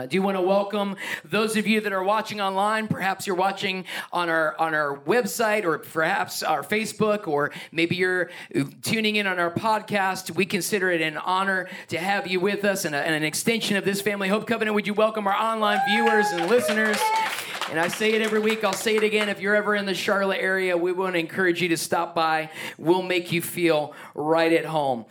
I do want to welcome those of you that are watching online. Perhaps you're watching on our on our website or perhaps our Facebook or maybe you're tuning in on our podcast. We consider it an honor to have you with us and, a, and an extension of this family. Hope Covenant, would you welcome our online viewers and listeners? And I say it every week, I'll say it again. If you're ever in the Charlotte area, we want to encourage you to stop by. We'll make you feel right at home.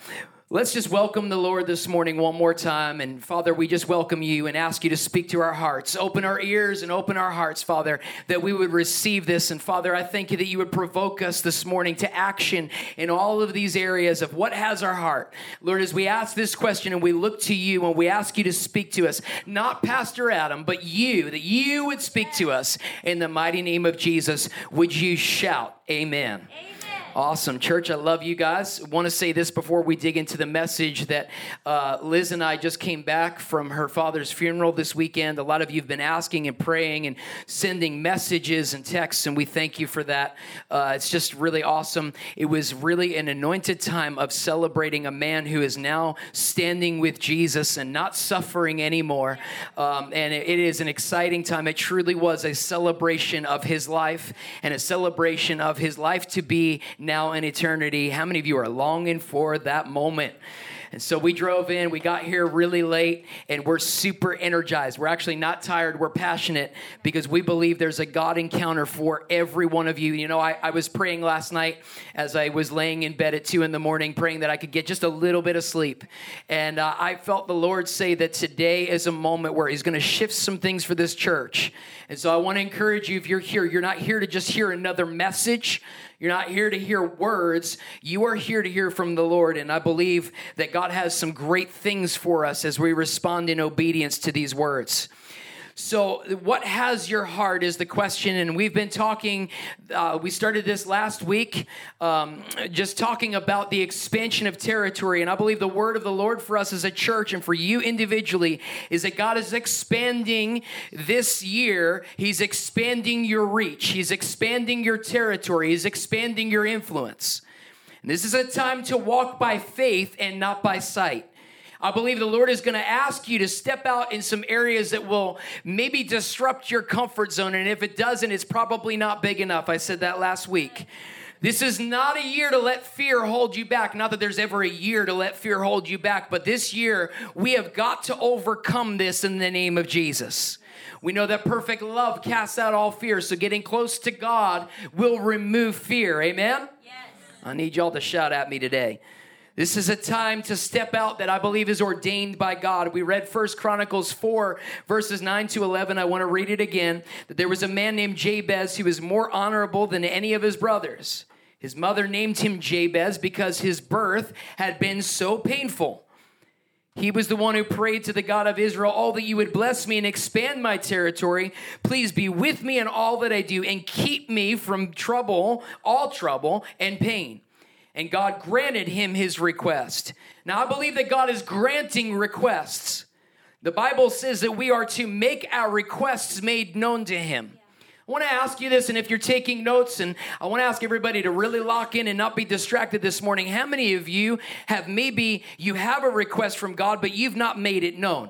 Let's just welcome the Lord this morning one more time. And Father, we just welcome you and ask you to speak to our hearts. Open our ears and open our hearts, Father, that we would receive this. And Father, I thank you that you would provoke us this morning to action in all of these areas of what has our heart. Lord, as we ask this question and we look to you and we ask you to speak to us, not Pastor Adam, but you, that you would speak to us in the mighty name of Jesus, would you shout, Amen. Amen. Awesome. Church, I love you guys. want to say this before we dig into the message that uh, Liz and I just came back from her father's funeral this weekend. A lot of you have been asking and praying and sending messages and texts, and we thank you for that. Uh, it's just really awesome. It was really an anointed time of celebrating a man who is now standing with Jesus and not suffering anymore. Um, and it, it is an exciting time. It truly was a celebration of his life and a celebration of his life to be now in eternity. How many of you are longing for that moment? And so we drove in, we got here really late, and we're super energized. We're actually not tired, we're passionate because we believe there's a God encounter for every one of you. You know, I, I was praying last night as I was laying in bed at two in the morning, praying that I could get just a little bit of sleep. And uh, I felt the Lord say that today is a moment where He's going to shift some things for this church. And so I want to encourage you if you're here, you're not here to just hear another message. You're not here to hear words. You are here to hear from the Lord. And I believe that God has some great things for us as we respond in obedience to these words. So, what has your heart is the question, and we've been talking. Uh, we started this last week, um, just talking about the expansion of territory. And I believe the word of the Lord for us as a church and for you individually is that God is expanding this year. He's expanding your reach, He's expanding your territory, He's expanding your influence. And this is a time to walk by faith and not by sight. I believe the Lord is going to ask you to step out in some areas that will maybe disrupt your comfort zone. And if it doesn't, it's probably not big enough. I said that last week. This is not a year to let fear hold you back. Not that there's ever a year to let fear hold you back, but this year we have got to overcome this in the name of Jesus. We know that perfect love casts out all fear, so getting close to God will remove fear. Amen? Yes. I need y'all to shout at me today. This is a time to step out that I believe is ordained by God. We read First Chronicles 4, verses 9 to 11. I want to read it again. That there was a man named Jabez who was more honorable than any of his brothers. His mother named him Jabez because his birth had been so painful. He was the one who prayed to the God of Israel, All that you would bless me and expand my territory. Please be with me in all that I do and keep me from trouble, all trouble and pain and God granted him his request. Now, I believe that God is granting requests. The Bible says that we are to make our requests made known to him. I want to ask you this, and if you're taking notes, and I want to ask everybody to really lock in and not be distracted this morning. How many of you have maybe you have a request from God, but you've not made it known?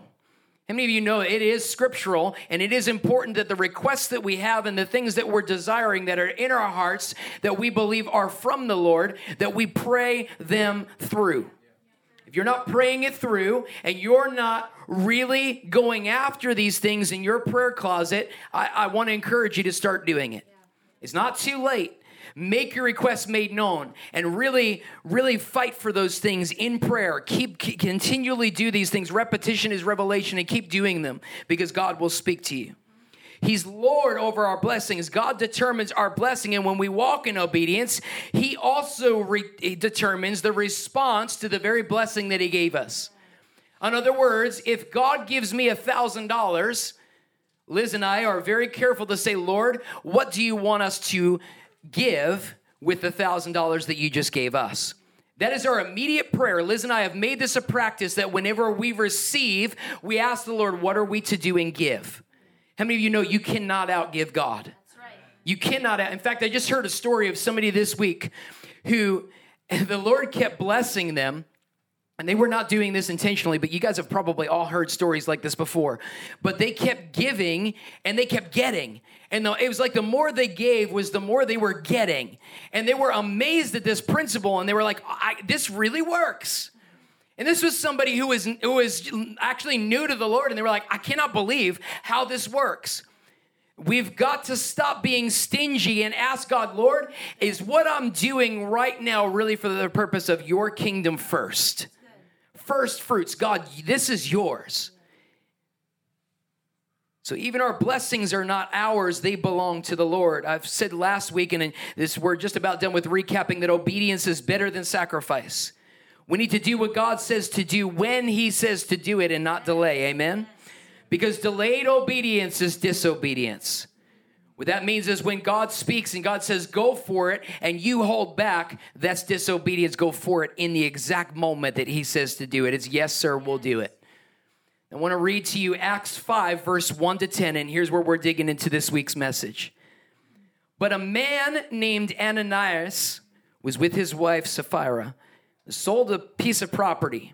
How many of you know it is scriptural and it is important that the requests that we have and the things that we're desiring that are in our hearts that we believe are from the Lord, that we pray them through? If you're not praying it through and you're not really going after these things in your prayer closet, I, I want to encourage you to start doing it. It's not too late make your requests made known and really really fight for those things in prayer keep, keep, continually do these things repetition is revelation and keep doing them because god will speak to you He's Lord over our blessings. God determines our blessing. And when we walk in obedience, He also re- determines the response to the very blessing that He gave us. In other words, if God gives me a thousand dollars, Liz and I are very careful to say, Lord, what do you want us to give with the thousand dollars that you just gave us? That is our immediate prayer. Liz and I have made this a practice that whenever we receive, we ask the Lord, what are we to do and give? How many of you know you cannot outgive God? Right. You cannot. In fact, I just heard a story of somebody this week who the Lord kept blessing them. And they were not doing this intentionally, but you guys have probably all heard stories like this before. But they kept giving and they kept getting. And the, it was like the more they gave was the more they were getting. And they were amazed at this principle and they were like, this really works. And this was somebody who was, who was actually new to the Lord. And they were like, I cannot believe how this works. We've got to stop being stingy and ask God, Lord, is what I'm doing right now really for the purpose of your kingdom first? First fruits. God, this is yours. So even our blessings are not ours, they belong to the Lord. I've said last week, and this we're just about done with recapping that obedience is better than sacrifice. We need to do what God says to do when He says to do it and not delay. Amen? Because delayed obedience is disobedience. What that means is when God speaks and God says, go for it, and you hold back, that's disobedience. Go for it in the exact moment that He says to do it. It's yes, sir, we'll do it. I want to read to you Acts 5, verse 1 to 10, and here's where we're digging into this week's message. But a man named Ananias was with his wife Sapphira, sold a piece of property.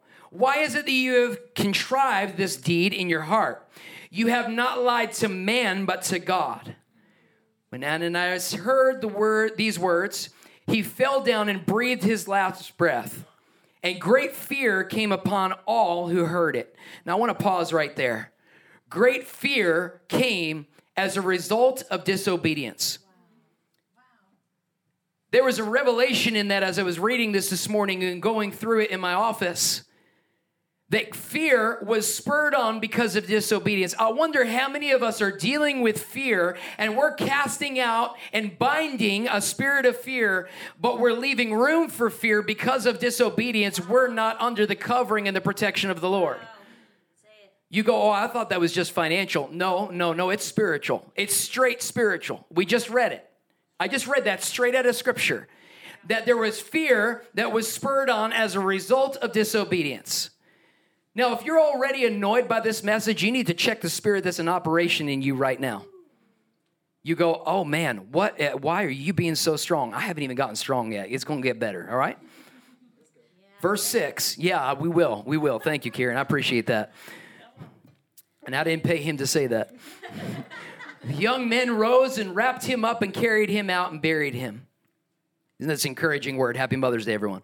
Why is it that you have contrived this deed in your heart? You have not lied to man, but to God. When Ananias heard the word, these words, he fell down and breathed his last breath. And great fear came upon all who heard it. Now, I want to pause right there. Great fear came as a result of disobedience. There was a revelation in that as I was reading this this morning and going through it in my office that fear was spurred on because of disobedience. I wonder how many of us are dealing with fear and we're casting out and binding a spirit of fear, but we're leaving room for fear because of disobedience. We're not under the covering and the protection of the Lord. You go, oh, I thought that was just financial. No, no, no, it's spiritual. It's straight spiritual. We just read it. I just read that straight out of scripture. That there was fear that was spurred on as a result of disobedience. Now, if you're already annoyed by this message, you need to check the spirit that's in operation in you right now. You go, oh man, what? Eh, why are you being so strong? I haven't even gotten strong yet. It's going to get better, all right? Verse 6. Yeah, we will. We will. Thank you, Kieran. I appreciate that. And I didn't pay him to say that. the young men rose and wrapped him up and carried him out and buried him. Isn't this encouraging word? Happy Mother's Day, everyone.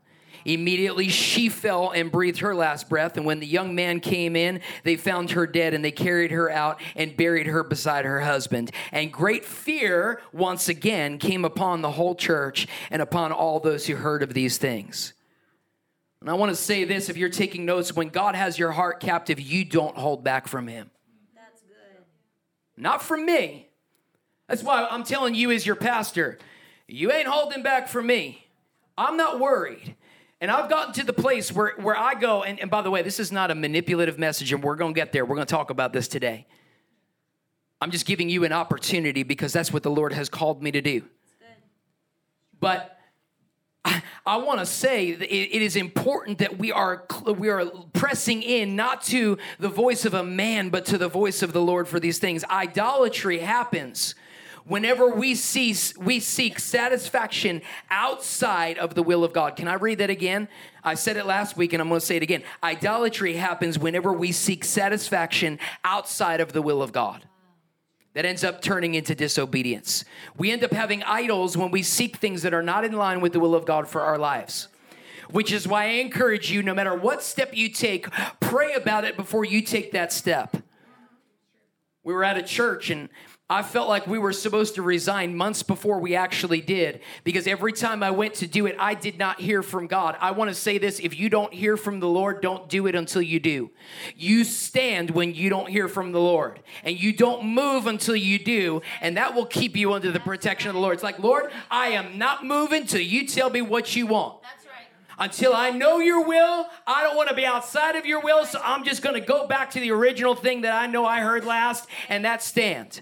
Immediately she fell and breathed her last breath. And when the young man came in, they found her dead and they carried her out and buried her beside her husband. And great fear once again came upon the whole church and upon all those who heard of these things. And I want to say this if you're taking notes, when God has your heart captive, you don't hold back from Him. That's good. Not from me. That's why I'm telling you, as your pastor, you ain't holding back from me. I'm not worried. And I've gotten to the place where, where I go, and, and by the way, this is not a manipulative message, and we're going to get there. We're going to talk about this today. I'm just giving you an opportunity because that's what the Lord has called me to do. But I, want to say that it, it is important that we are we are pressing in not to the voice of a man, but to the voice of the Lord for these things. Idolatry happens whenever we see we seek satisfaction outside of the will of God. Can I read that again? I said it last week and I'm going to say it again. Idolatry happens whenever we seek satisfaction outside of the will of God. That ends up turning into disobedience. We end up having idols when we seek things that are not in line with the will of God for our lives which is why I encourage you no matter what step you take, pray about it before you take that step. We were at a church and I felt like we were supposed to resign months before we actually did because every time I went to do it, I did not hear from God. I want to say this if you don't hear from the Lord, don't do it until you do. You stand when you don't hear from the Lord, and you don't move until you do, and that will keep you under the protection of the Lord. It's like, Lord, I am not moving till you tell me what you want. Until I know your will, I don't want to be outside of your will, so I'm just going to go back to the original thing that I know I heard last, and that stand.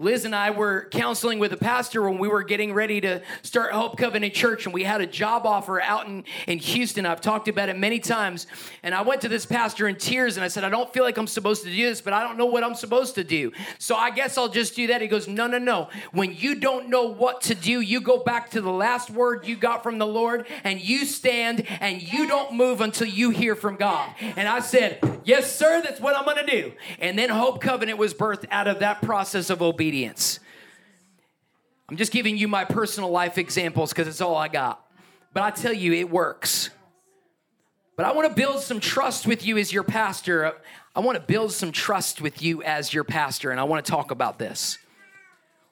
Liz and I were counseling with a pastor when we were getting ready to start Hope Covenant Church, and we had a job offer out in, in Houston. I've talked about it many times. And I went to this pastor in tears and I said, I don't feel like I'm supposed to do this, but I don't know what I'm supposed to do. So I guess I'll just do that. He goes, No, no, no. When you don't know what to do, you go back to the last word you got from the Lord and you stand and you don't move until you hear from God. And I said, Yes, sir, that's what I'm going to do. And then Hope Covenant was birthed out of that process of obedience obedience. I'm just giving you my personal life examples because it's all I got. But I tell you, it works. But I want to build some trust with you as your pastor. I want to build some trust with you as your pastor, and I want to talk about this.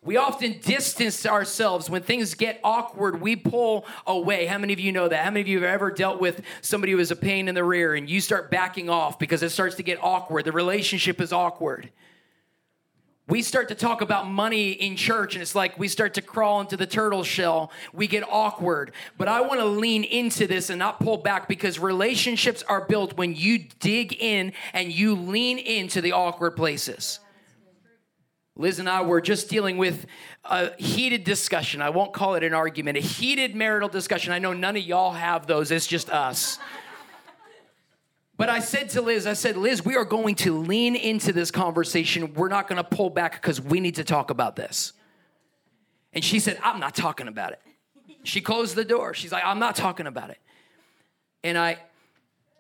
We often distance ourselves when things get awkward. We pull away. How many of you know that? How many of you have ever dealt with somebody who is a pain in the rear and you start backing off because it starts to get awkward? The relationship is awkward we start to talk about money in church and it's like we start to crawl into the turtle shell. We get awkward. But i want to lean into this and not pull back because relationships are built when you dig in and you lean into the awkward places. Liz and i were just dealing with a heated discussion. I won't call it an argument a heated marital discussion. I know none of y'all have those. It's just us but I said to Liz, I said, Liz, we are going to lean into this conversation. We're not going to pull back because we need to talk about this. And she said, I'm not talking about it. She closed the door. She's like, I'm not talking about it. And I,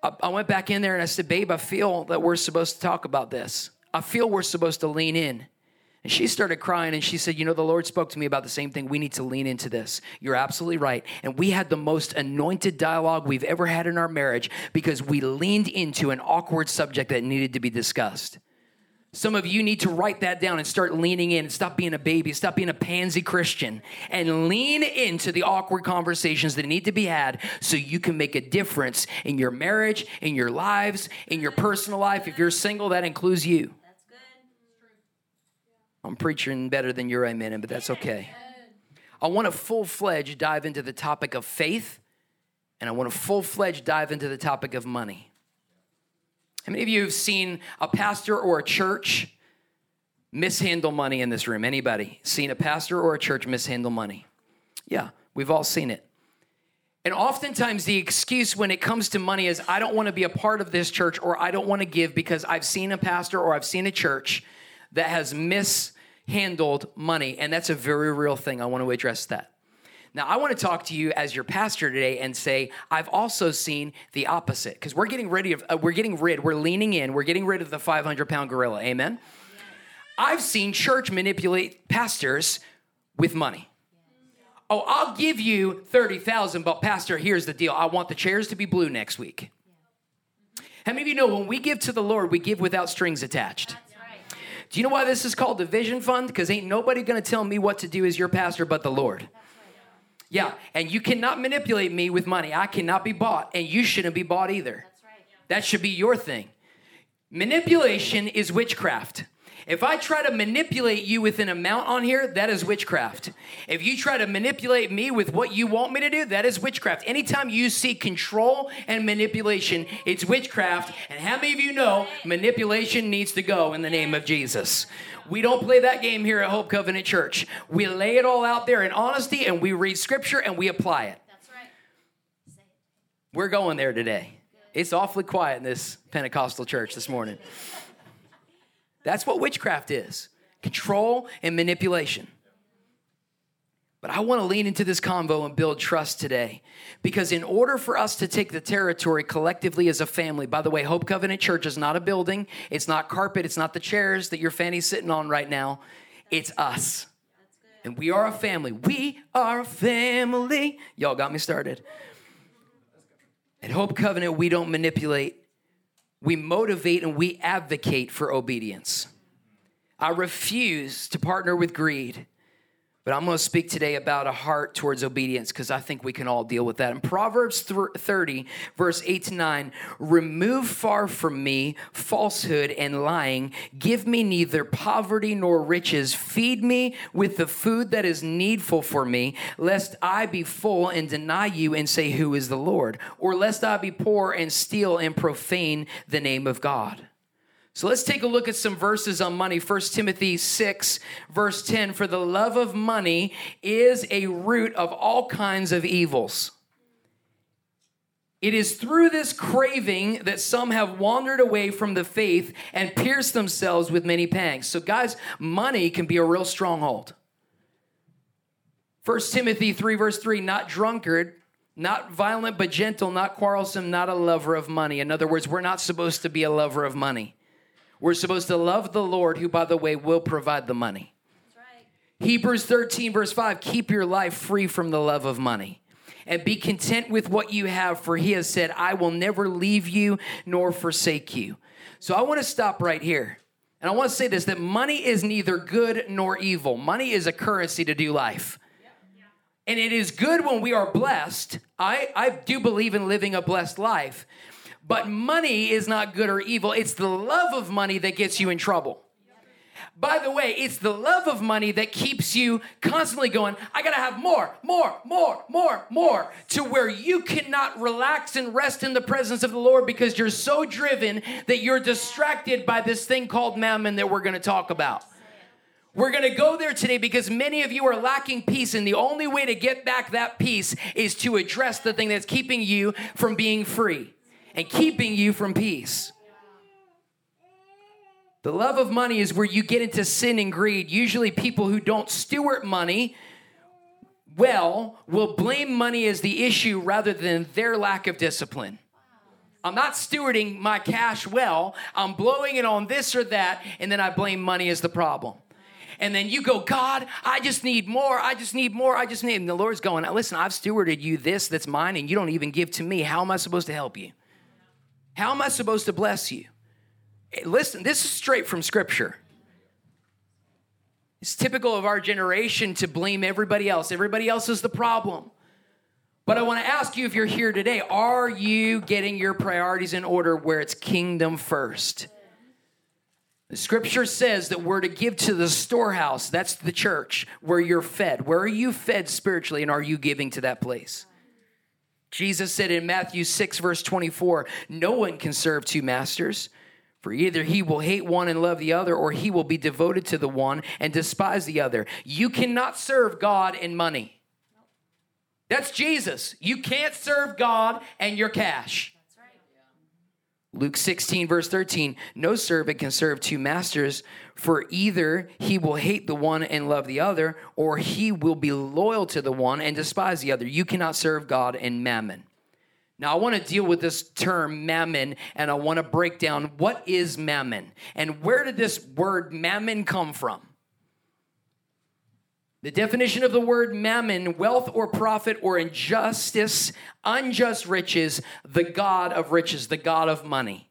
I went back in there and I said, Babe, I feel that we're supposed to talk about this. I feel we're supposed to lean in. And she started crying and she said, You know, the Lord spoke to me about the same thing. We need to lean into this. You're absolutely right. And we had the most anointed dialogue we've ever had in our marriage because we leaned into an awkward subject that needed to be discussed. Some of you need to write that down and start leaning in. Stop being a baby. Stop being a pansy Christian and lean into the awkward conversations that need to be had so you can make a difference in your marriage, in your lives, in your personal life. If you're single, that includes you. I'm preaching better than you're amen, but that's okay. I want to full fledged dive into the topic of faith, and I want to full fledged dive into the topic of money. How many of you have seen a pastor or a church mishandle money in this room? Anybody seen a pastor or a church mishandle money? Yeah, we've all seen it. And oftentimes, the excuse when it comes to money is I don't want to be a part of this church or I don't want to give because I've seen a pastor or I've seen a church that has mis handled money. And that's a very real thing. I want to address that. Now, I want to talk to you as your pastor today and say, I've also seen the opposite because we're getting ready of, uh, we're getting rid, we're leaning in, we're getting rid of the 500 pound gorilla. Amen. I've seen church manipulate pastors with money. Oh, I'll give you 30,000, but pastor, here's the deal. I want the chairs to be blue next week. How many of you know when we give to the Lord, we give without strings attached? Do you know why this is called the vision fund? Because ain't nobody gonna tell me what to do as your pastor but the Lord. Yeah, and you cannot manipulate me with money. I cannot be bought, and you shouldn't be bought either. That should be your thing. Manipulation is witchcraft. If I try to manipulate you with an amount on here, that is witchcraft. If you try to manipulate me with what you want me to do, that is witchcraft. Anytime you see control and manipulation, it's witchcraft. And how many of you know manipulation needs to go in the name of Jesus? We don't play that game here at Hope Covenant Church. We lay it all out there in honesty and we read scripture and we apply it. That's right. We're going there today. It's awfully quiet in this Pentecostal church this morning. That's what witchcraft is control and manipulation. But I want to lean into this convo and build trust today. Because in order for us to take the territory collectively as a family, by the way, Hope Covenant Church is not a building, it's not carpet, it's not the chairs that your fanny's sitting on right now. It's us. And we are a family. We are a family. Y'all got me started. At Hope Covenant, we don't manipulate, we motivate and we advocate for obedience. I refuse to partner with greed. But I'm going to speak today about a heart towards obedience because I think we can all deal with that. In Proverbs 30, verse 8 to 9, remove far from me falsehood and lying. Give me neither poverty nor riches. Feed me with the food that is needful for me, lest I be full and deny you and say, Who is the Lord? Or lest I be poor and steal and profane the name of God. So let's take a look at some verses on money. 1 Timothy 6, verse 10 For the love of money is a root of all kinds of evils. It is through this craving that some have wandered away from the faith and pierced themselves with many pangs. So, guys, money can be a real stronghold. 1 Timothy 3, verse 3 Not drunkard, not violent but gentle, not quarrelsome, not a lover of money. In other words, we're not supposed to be a lover of money. We're supposed to love the Lord, who, by the way, will provide the money. Right. Hebrews 13, verse 5 keep your life free from the love of money and be content with what you have, for he has said, I will never leave you nor forsake you. So I want to stop right here. And I want to say this that money is neither good nor evil. Money is a currency to do life. And it is good when we are blessed. I, I do believe in living a blessed life. But money is not good or evil. It's the love of money that gets you in trouble. By the way, it's the love of money that keeps you constantly going, I gotta have more, more, more, more, more, to where you cannot relax and rest in the presence of the Lord because you're so driven that you're distracted by this thing called mammon that we're gonna talk about. We're gonna go there today because many of you are lacking peace, and the only way to get back that peace is to address the thing that's keeping you from being free and keeping you from peace. The love of money is where you get into sin and greed. Usually, people who don't steward money well will blame money as the issue rather than their lack of discipline. I'm not stewarding my cash well, I'm blowing it on this or that, and then I blame money as the problem. And then you go, God, I just need more. I just need more. I just need. And the Lord's going, listen, I've stewarded you this that's mine, and you don't even give to me. How am I supposed to help you? How am I supposed to bless you? Listen, this is straight from Scripture. It's typical of our generation to blame everybody else. Everybody else is the problem. But I want to ask you if you're here today, are you getting your priorities in order where it's kingdom first? The scripture says that we're to give to the storehouse, that's the church, where you're fed. Where are you fed spiritually, and are you giving to that place? Jesus said in Matthew 6, verse 24, No one can serve two masters. For either he will hate one and love the other, or he will be devoted to the one and despise the other. You cannot serve God and money. That's Jesus. You can't serve God and your cash. Luke 16, verse 13 No servant can serve two masters, for either he will hate the one and love the other, or he will be loyal to the one and despise the other. You cannot serve God and mammon. Now, I want to deal with this term mammon and I want to break down what is mammon and where did this word mammon come from? The definition of the word mammon, wealth or profit or injustice, unjust riches, the God of riches, the God of money.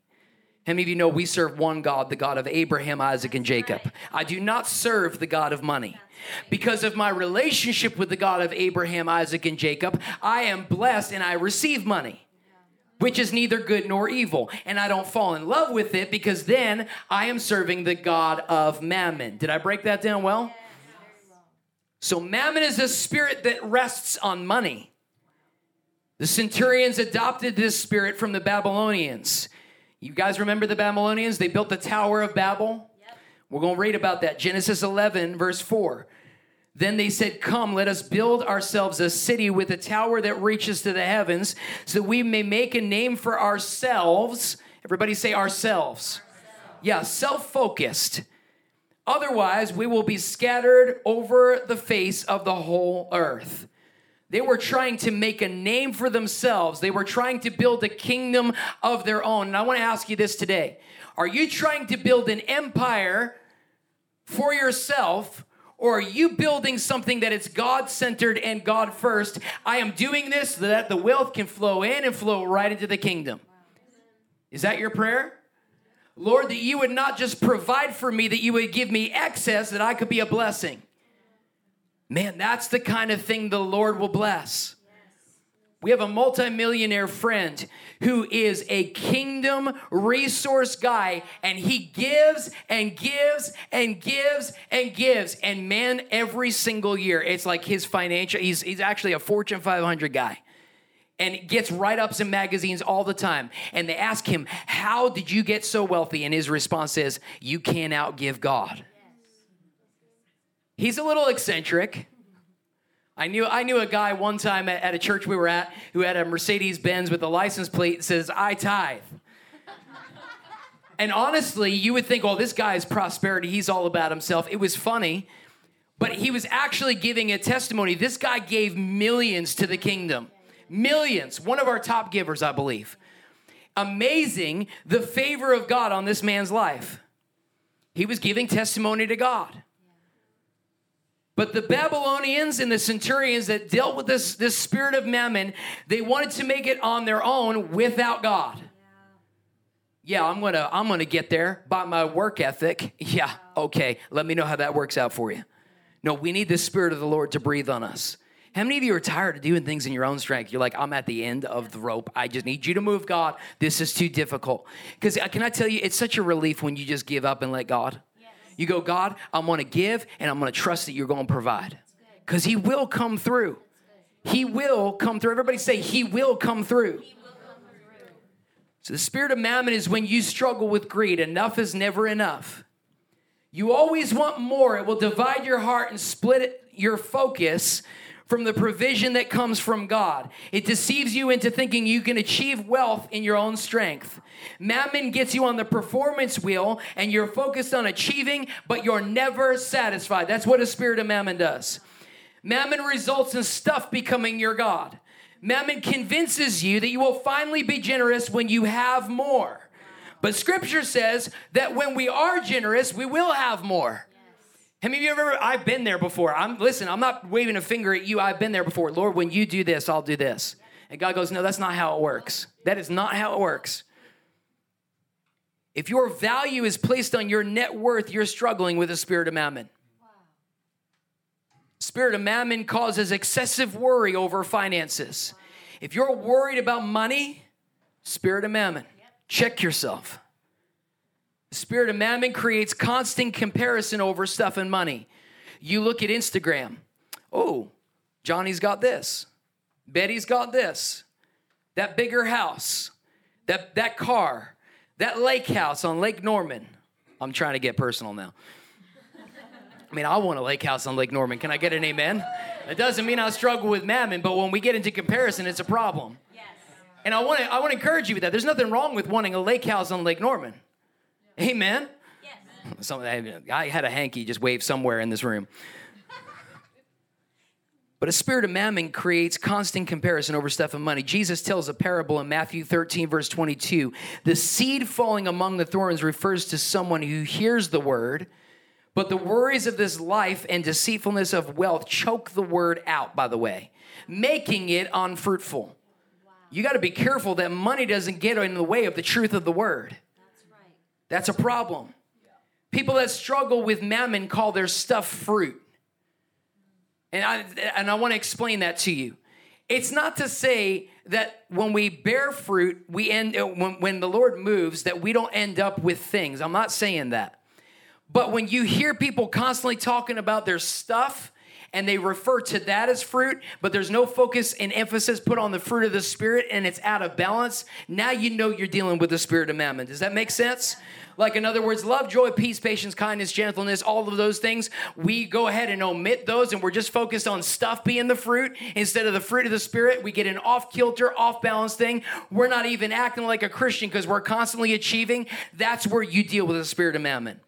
How many of you know we serve one God, the God of Abraham, Isaac, and Jacob? I do not serve the God of money. Because of my relationship with the God of Abraham, Isaac, and Jacob, I am blessed and I receive money, which is neither good nor evil. And I don't fall in love with it because then I am serving the God of mammon. Did I break that down well? So, mammon is a spirit that rests on money. The centurions adopted this spirit from the Babylonians. You guys remember the Babylonians? They built the Tower of Babel. Yep. We're going to read about that. Genesis 11, verse 4. Then they said, Come, let us build ourselves a city with a tower that reaches to the heavens, so that we may make a name for ourselves. Everybody say ourselves. ourselves. Yeah, self focused Otherwise, we will be scattered over the face of the whole earth. They were trying to make a name for themselves. They were trying to build a kingdom of their own. And I want to ask you this today Are you trying to build an empire for yourself? Or are you building something that is God centered and God first? I am doing this so that the wealth can flow in and flow right into the kingdom. Is that your prayer? Lord, that you would not just provide for me, that you would give me excess, that I could be a blessing. Man, that's the kind of thing the Lord will bless. We have a multimillionaire friend who is a kingdom resource guy, and he gives and gives and gives and gives. And man, every single year, it's like his financial, he's, he's actually a Fortune 500 guy and gets write ups in magazines all the time. And they ask him, How did you get so wealthy? And his response is, You can't outgive God. He's a little eccentric. I knew, I knew a guy one time at, at a church we were at who had a Mercedes Benz with a license plate that says, I tithe. and honestly, you would think, oh, this guy's prosperity, he's all about himself. It was funny, but he was actually giving a testimony. This guy gave millions to the kingdom. Millions. One of our top givers, I believe. Amazing the favor of God on this man's life. He was giving testimony to God. But the Babylonians and the centurions that dealt with this, this spirit of mammon, they wanted to make it on their own without God. Yeah, I'm gonna I'm gonna get there by my work ethic. Yeah, okay. Let me know how that works out for you. No, we need the Spirit of the Lord to breathe on us. How many of you are tired of doing things in your own strength? You're like, I'm at the end of the rope. I just need you to move, God. This is too difficult. Because uh, can I tell you, it's such a relief when you just give up and let God. You go, God, I'm going to give and I'm going to trust that you're going to provide. Because He will come through. He will come through. Everybody say, He will come through. So the spirit of mammon is when you struggle with greed. Enough is never enough. You always want more. It will divide your heart and split it, your focus from the provision that comes from God. It deceives you into thinking you can achieve wealth in your own strength. Mammon gets you on the performance wheel and you're focused on achieving, but you're never satisfied. That's what a spirit of mammon does. Mammon results in stuff becoming your God. Mammon convinces you that you will finally be generous when you have more. But scripture says that when we are generous, we will have more. How many of you ever, I've been there before. I'm, listen, I'm not waving a finger at you. I've been there before. Lord, when you do this, I'll do this. And God goes, no, that's not how it works. That is not how it works. If your value is placed on your net worth, you're struggling with a spirit of mammon. Spirit of mammon causes excessive worry over finances. If you're worried about money, spirit of mammon, check yourself. Spirit of mammon creates constant comparison over stuff and money. You look at Instagram. Oh, Johnny's got this. Betty's got this. That bigger house. That that car. That lake house on Lake Norman. I'm trying to get personal now. I mean, I want a lake house on Lake Norman. Can I get an amen? It doesn't mean I struggle with mammon, but when we get into comparison, it's a problem. Yes. And I want to I want to encourage you with that. There's nothing wrong with wanting a lake house on Lake Norman. Amen? Yes. Some, I had a hanky just wave somewhere in this room. But a spirit of mammon creates constant comparison over stuff and money. Jesus tells a parable in Matthew 13, verse 22. The seed falling among the thorns refers to someone who hears the word, but the worries of this life and deceitfulness of wealth choke the word out, by the way, making it unfruitful. Wow. You got to be careful that money doesn't get in the way of the truth of the word. That's a problem. People that struggle with mammon call their stuff fruit. And I, and I want to explain that to you. It's not to say that when we bear fruit, we end uh, when, when the Lord moves that we don't end up with things. I'm not saying that. But when you hear people constantly talking about their stuff and they refer to that as fruit, but there's no focus and emphasis put on the fruit of the Spirit and it's out of balance, now you know you're dealing with the spirit of mammon. Does that make sense? Like, in other words, love, joy, peace, patience, kindness, gentleness, all of those things, we go ahead and omit those and we're just focused on stuff being the fruit instead of the fruit of the Spirit. We get an off kilter, off balance thing. We're not even acting like a Christian because we're constantly achieving. That's where you deal with the spirit of mammon.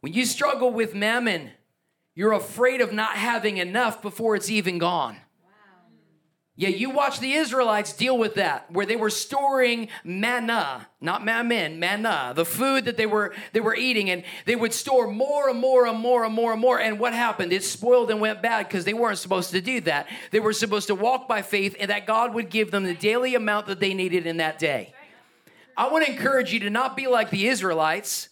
When you struggle with mammon, you're afraid of not having enough before it's even gone. Yeah, you watch the Israelites deal with that, where they were storing manna, not mammon, manna, the food that they were they were eating, and they would store more and more and more and more and more. And what happened? It spoiled and went bad because they weren't supposed to do that. They were supposed to walk by faith, and that God would give them the daily amount that they needed in that day. I want to encourage you to not be like the Israelites,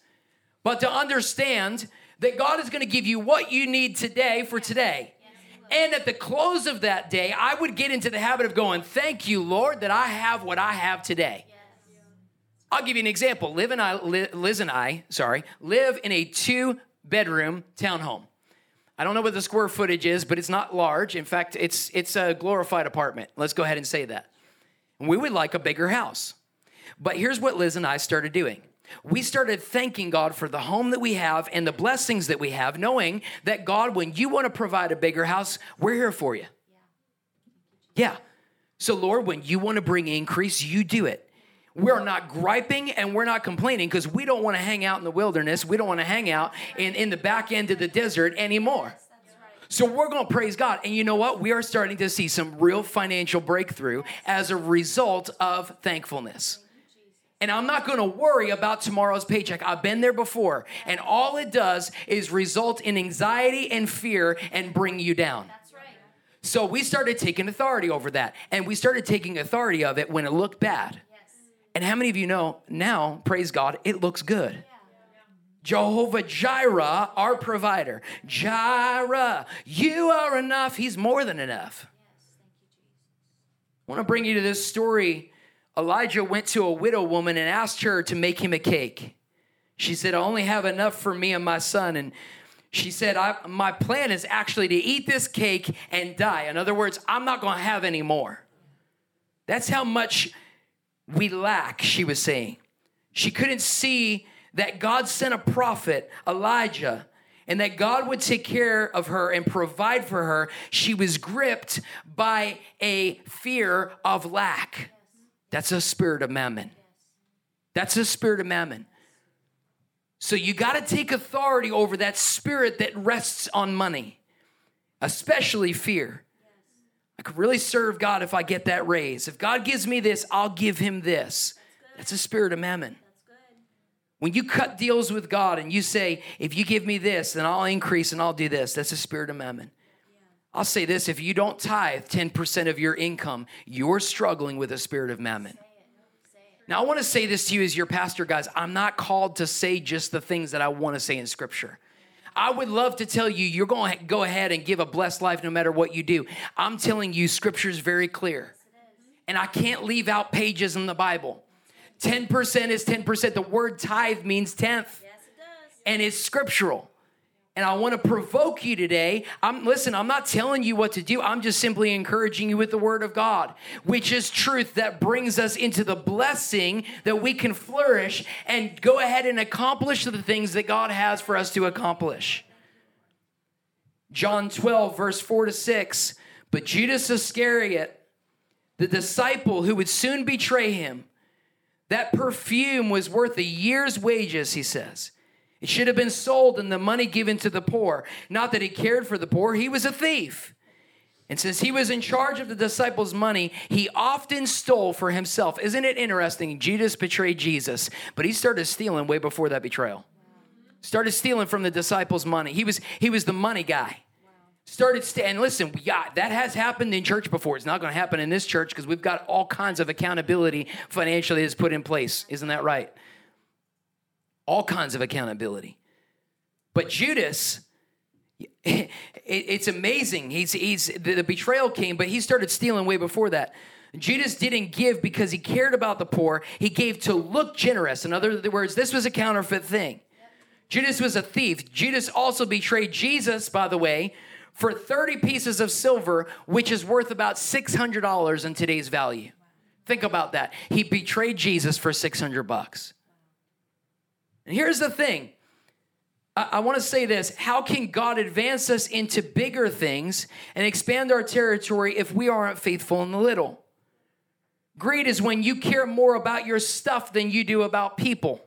but to understand that God is going to give you what you need today for today. And at the close of that day, I would get into the habit of going, Thank you, Lord, that I have what I have today. I'll give you an example. Liv and I, Liz and I, sorry, live in a two bedroom townhome. I don't know what the square footage is, but it's not large. In fact, it's it's a glorified apartment. Let's go ahead and say that. we would like a bigger house. But here's what Liz and I started doing we started thanking God for the home that we have and the blessings that we have, knowing that God, when you want to provide a bigger house, we're here for you. Yeah. So, Lord, when you want to bring increase, you do it. We're not griping and we're not complaining because we don't want to hang out in the wilderness. We don't want to hang out in, in the back end of the desert anymore. So we're going to praise God. And you know what? We are starting to see some real financial breakthrough as a result of thankfulness and I'm not going to worry about tomorrow's paycheck. I've been there before. And all it does is result in anxiety and fear and bring you down. That's right. So we started taking authority over that. And we started taking authority of it when it looked bad. Yes. And how many of you know now, praise God, it looks good? Yeah. Jehovah Jireh, our provider. Jireh, you are enough. He's more than enough. Yes, You, I want to bring you to this story Elijah went to a widow woman and asked her to make him a cake. She said, I only have enough for me and my son. And she said, My plan is actually to eat this cake and die. In other words, I'm not going to have any more. That's how much we lack, she was saying. She couldn't see that God sent a prophet, Elijah, and that God would take care of her and provide for her. She was gripped by a fear of lack. That's a spirit of mammon. That's a spirit of mammon. So you got to take authority over that spirit that rests on money, especially fear. I could really serve God if I get that raise. If God gives me this, I'll give him this. That's a spirit of mammon. When you cut deals with God and you say, if you give me this, then I'll increase and I'll do this, that's a spirit of mammon. I'll say this if you don't tithe 10% of your income, you're struggling with a spirit of mammon. Now, I want to say this to you as your pastor, guys. I'm not called to say just the things that I want to say in scripture. I would love to tell you, you're going to go ahead and give a blessed life no matter what you do. I'm telling you, scripture is very clear. And I can't leave out pages in the Bible. 10% is 10%. The word tithe means tenth. And it's scriptural. And I want to provoke you today. I'm listen, I'm not telling you what to do. I'm just simply encouraging you with the word of God, which is truth that brings us into the blessing that we can flourish and go ahead and accomplish the things that God has for us to accomplish. John 12 verse 4 to 6. But Judas Iscariot, the disciple who would soon betray him, that perfume was worth a year's wages, he says. It should have been sold and the money given to the poor. Not that he cared for the poor, he was a thief. And since he was in charge of the disciples' money, he often stole for himself. Isn't it interesting? Judas betrayed Jesus, but he started stealing way before that betrayal. Started stealing from the disciples' money. He was he was the money guy. Started st- and listen, yeah, that has happened in church before. It's not going to happen in this church because we've got all kinds of accountability financially is put in place. Isn't that right? All kinds of accountability. But Judas, it's amazing. He's, he's the betrayal came, but he started stealing way before that. Judas didn't give because he cared about the poor. He gave to look generous. In other words, this was a counterfeit thing. Judas was a thief. Judas also betrayed Jesus, by the way, for 30 pieces of silver, which is worth about $600 in today's value. Think about that. He betrayed Jesus for 600 bucks. And here's the thing I, I want to say this how can God advance us into bigger things and expand our territory if we aren't faithful in the little? Greed is when you care more about your stuff than you do about people.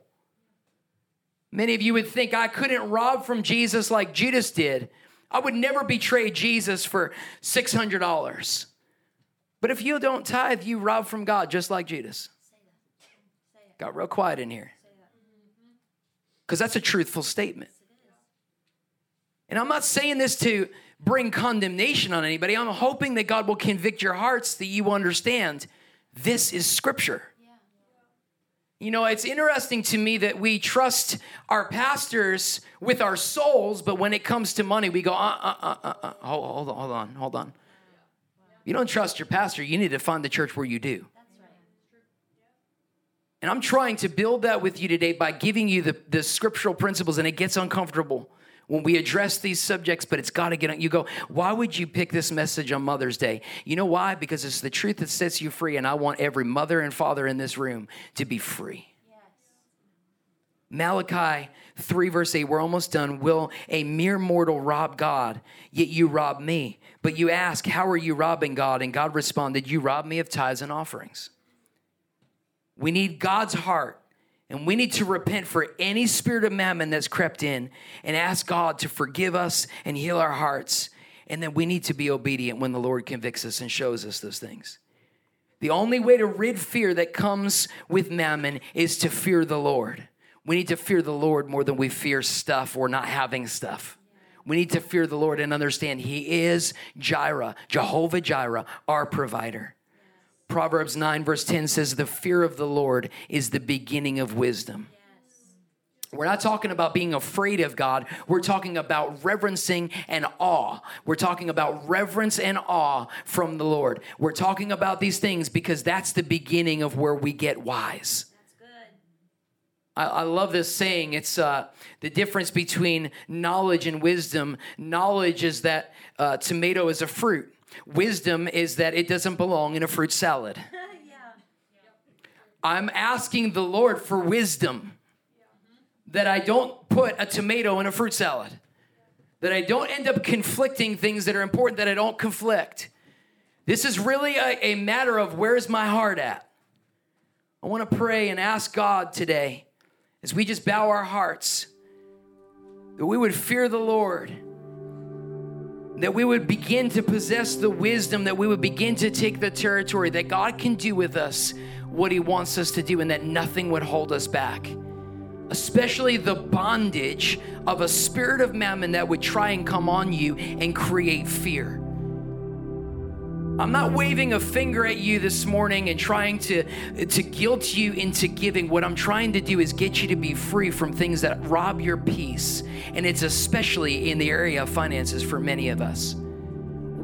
Many of you would think I couldn't rob from Jesus like Judas did. I would never betray Jesus for $600. But if you don't tithe, you rob from God just like Judas. Got real quiet in here. Because that's a truthful statement. And I'm not saying this to bring condemnation on anybody. I'm hoping that God will convict your hearts that you understand this is scripture. You know, it's interesting to me that we trust our pastors with our souls, but when it comes to money, we go, uh, uh, uh, uh, uh. Hold on, hold on, hold on. You don't trust your pastor, you need to find the church where you do. And I'm trying to build that with you today by giving you the, the scriptural principles, and it gets uncomfortable when we address these subjects, but it's got to get on. You go, why would you pick this message on Mother's Day? You know why? Because it's the truth that sets you free, and I want every mother and father in this room to be free. Malachi 3, verse 8, we're almost done. Will a mere mortal rob God? Yet you rob me. But you ask, How are you robbing God? And God responded, You rob me of tithes and offerings. We need God's heart and we need to repent for any spirit of mammon that's crept in and ask God to forgive us and heal our hearts. And then we need to be obedient when the Lord convicts us and shows us those things. The only way to rid fear that comes with mammon is to fear the Lord. We need to fear the Lord more than we fear stuff or not having stuff. We need to fear the Lord and understand He is Jireh, Jehovah Jireh, our provider. Proverbs 9, verse 10 says, The fear of the Lord is the beginning of wisdom. We're not talking about being afraid of God. We're talking about reverencing and awe. We're talking about reverence and awe from the Lord. We're talking about these things because that's the beginning of where we get wise. I, I love this saying. It's uh, the difference between knowledge and wisdom. Knowledge is that uh, tomato is a fruit. Wisdom is that it doesn't belong in a fruit salad. I'm asking the Lord for wisdom that I don't put a tomato in a fruit salad, that I don't end up conflicting things that are important, that I don't conflict. This is really a, a matter of where's my heart at. I want to pray and ask God today as we just bow our hearts that we would fear the Lord that we would begin to possess the wisdom, that we would begin to take the territory, that God can do with us what He wants us to do, and that nothing would hold us back. Especially the bondage of a spirit of mammon that would try and come on you and create fear. I'm not waving a finger at you this morning and trying to, to guilt you into giving. What I'm trying to do is get you to be free from things that rob your peace. And it's especially in the area of finances for many of us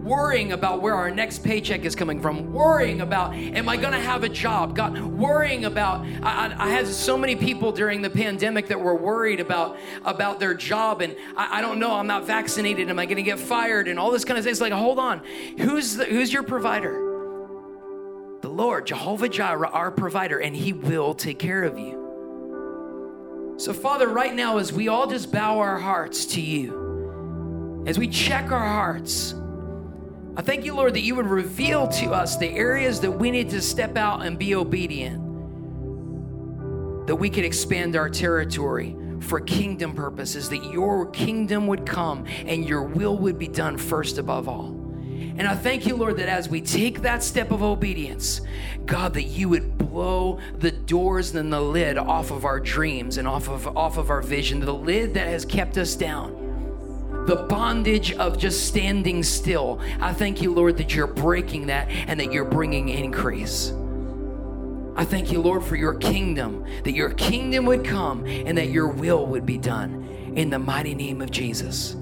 worrying about where our next paycheck is coming from, worrying about, am I going to have a job? God, worrying about, I, I, had so many people during the pandemic that were worried about, about their job. And I, I don't know, I'm not vaccinated. Am I going to get fired? And all this kind of things. Like, hold on. Who's, the, who's your provider? The Lord, Jehovah Jireh, our provider, and He will take care of you. So, Father, right now, as we all just bow our hearts to you, as we check our hearts, I thank you, Lord, that you would reveal to us the areas that we need to step out and be obedient, that we could expand our territory for kingdom purposes, that your kingdom would come and your will would be done first above all. And I thank you, Lord, that as we take that step of obedience, God, that you would blow the doors and the lid off of our dreams and off of off of our vision, the lid that has kept us down the bondage of just standing still. I thank you, Lord, that you're breaking that and that you're bringing increase. I thank you, Lord, for your kingdom, that your kingdom would come and that your will would be done in the mighty name of Jesus.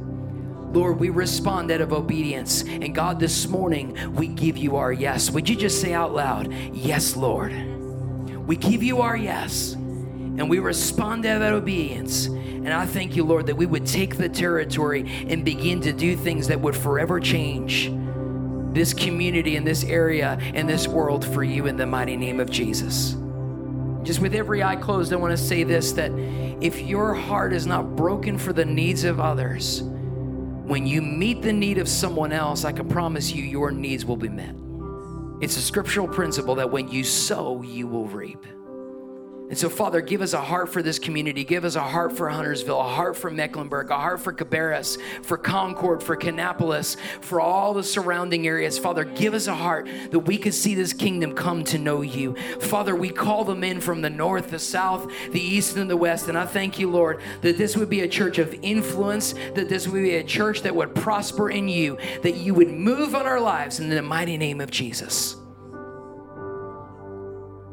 Lord, we respond out of obedience. And God, this morning, we give you our yes. Would you just say out loud, Yes, Lord? We give you our yes. And we respond out of obedience. And I thank you, Lord, that we would take the territory and begin to do things that would forever change this community and this area and this world for you in the mighty name of Jesus. Just with every eye closed, I want to say this that if your heart is not broken for the needs of others, when you meet the need of someone else, I can promise you your needs will be met. It's a scriptural principle that when you sow, you will reap. And so, Father, give us a heart for this community. Give us a heart for Huntersville, a heart for Mecklenburg, a heart for Cabarrus, for Concord, for Kannapolis, for all the surrounding areas. Father, give us a heart that we could see this kingdom come to know you. Father, we call them in from the north, the south, the east, and the west. And I thank you, Lord, that this would be a church of influence, that this would be a church that would prosper in you, that you would move on our lives in the mighty name of Jesus.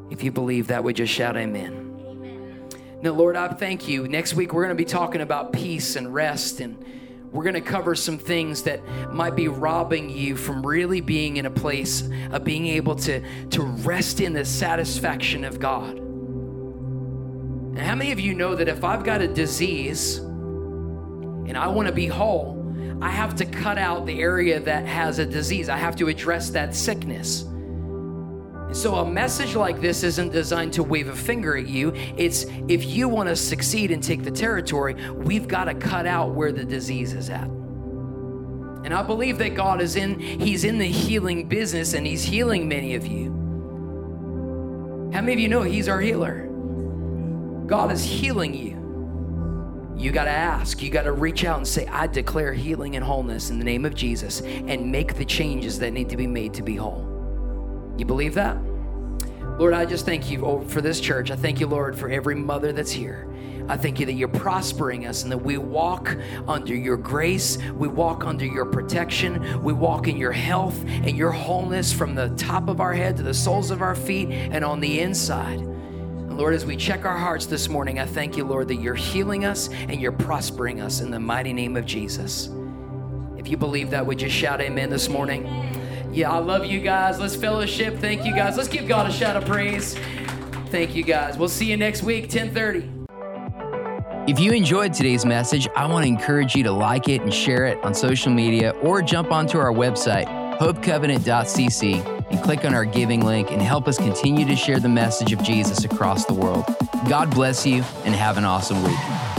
If you believe that, would just shout amen. Now, Lord, I thank you. Next week, we're going to be talking about peace and rest, and we're going to cover some things that might be robbing you from really being in a place of being able to, to rest in the satisfaction of God. And how many of you know that if I've got a disease and I want to be whole, I have to cut out the area that has a disease? I have to address that sickness. So, a message like this isn't designed to wave a finger at you. It's if you want to succeed and take the territory, we've got to cut out where the disease is at. And I believe that God is in, He's in the healing business and He's healing many of you. How many of you know He's our healer? God is healing you. You got to ask, you got to reach out and say, I declare healing and wholeness in the name of Jesus and make the changes that need to be made to be whole. You believe that? Lord, I just thank you oh, for this church. I thank you, Lord, for every mother that's here. I thank you that you're prospering us and that we walk under your grace. We walk under your protection. We walk in your health and your wholeness from the top of our head to the soles of our feet and on the inside. And Lord, as we check our hearts this morning, I thank you, Lord, that you're healing us and you're prospering us in the mighty name of Jesus. If you believe that, would you shout amen this morning? Yeah, I love you guys. Let's fellowship. Thank you guys. Let's give God a shout of praise. Thank you guys. We'll see you next week, 1030. If you enjoyed today's message, I want to encourage you to like it and share it on social media or jump onto our website, hopecovenant.cc, and click on our giving link and help us continue to share the message of Jesus across the world. God bless you and have an awesome week.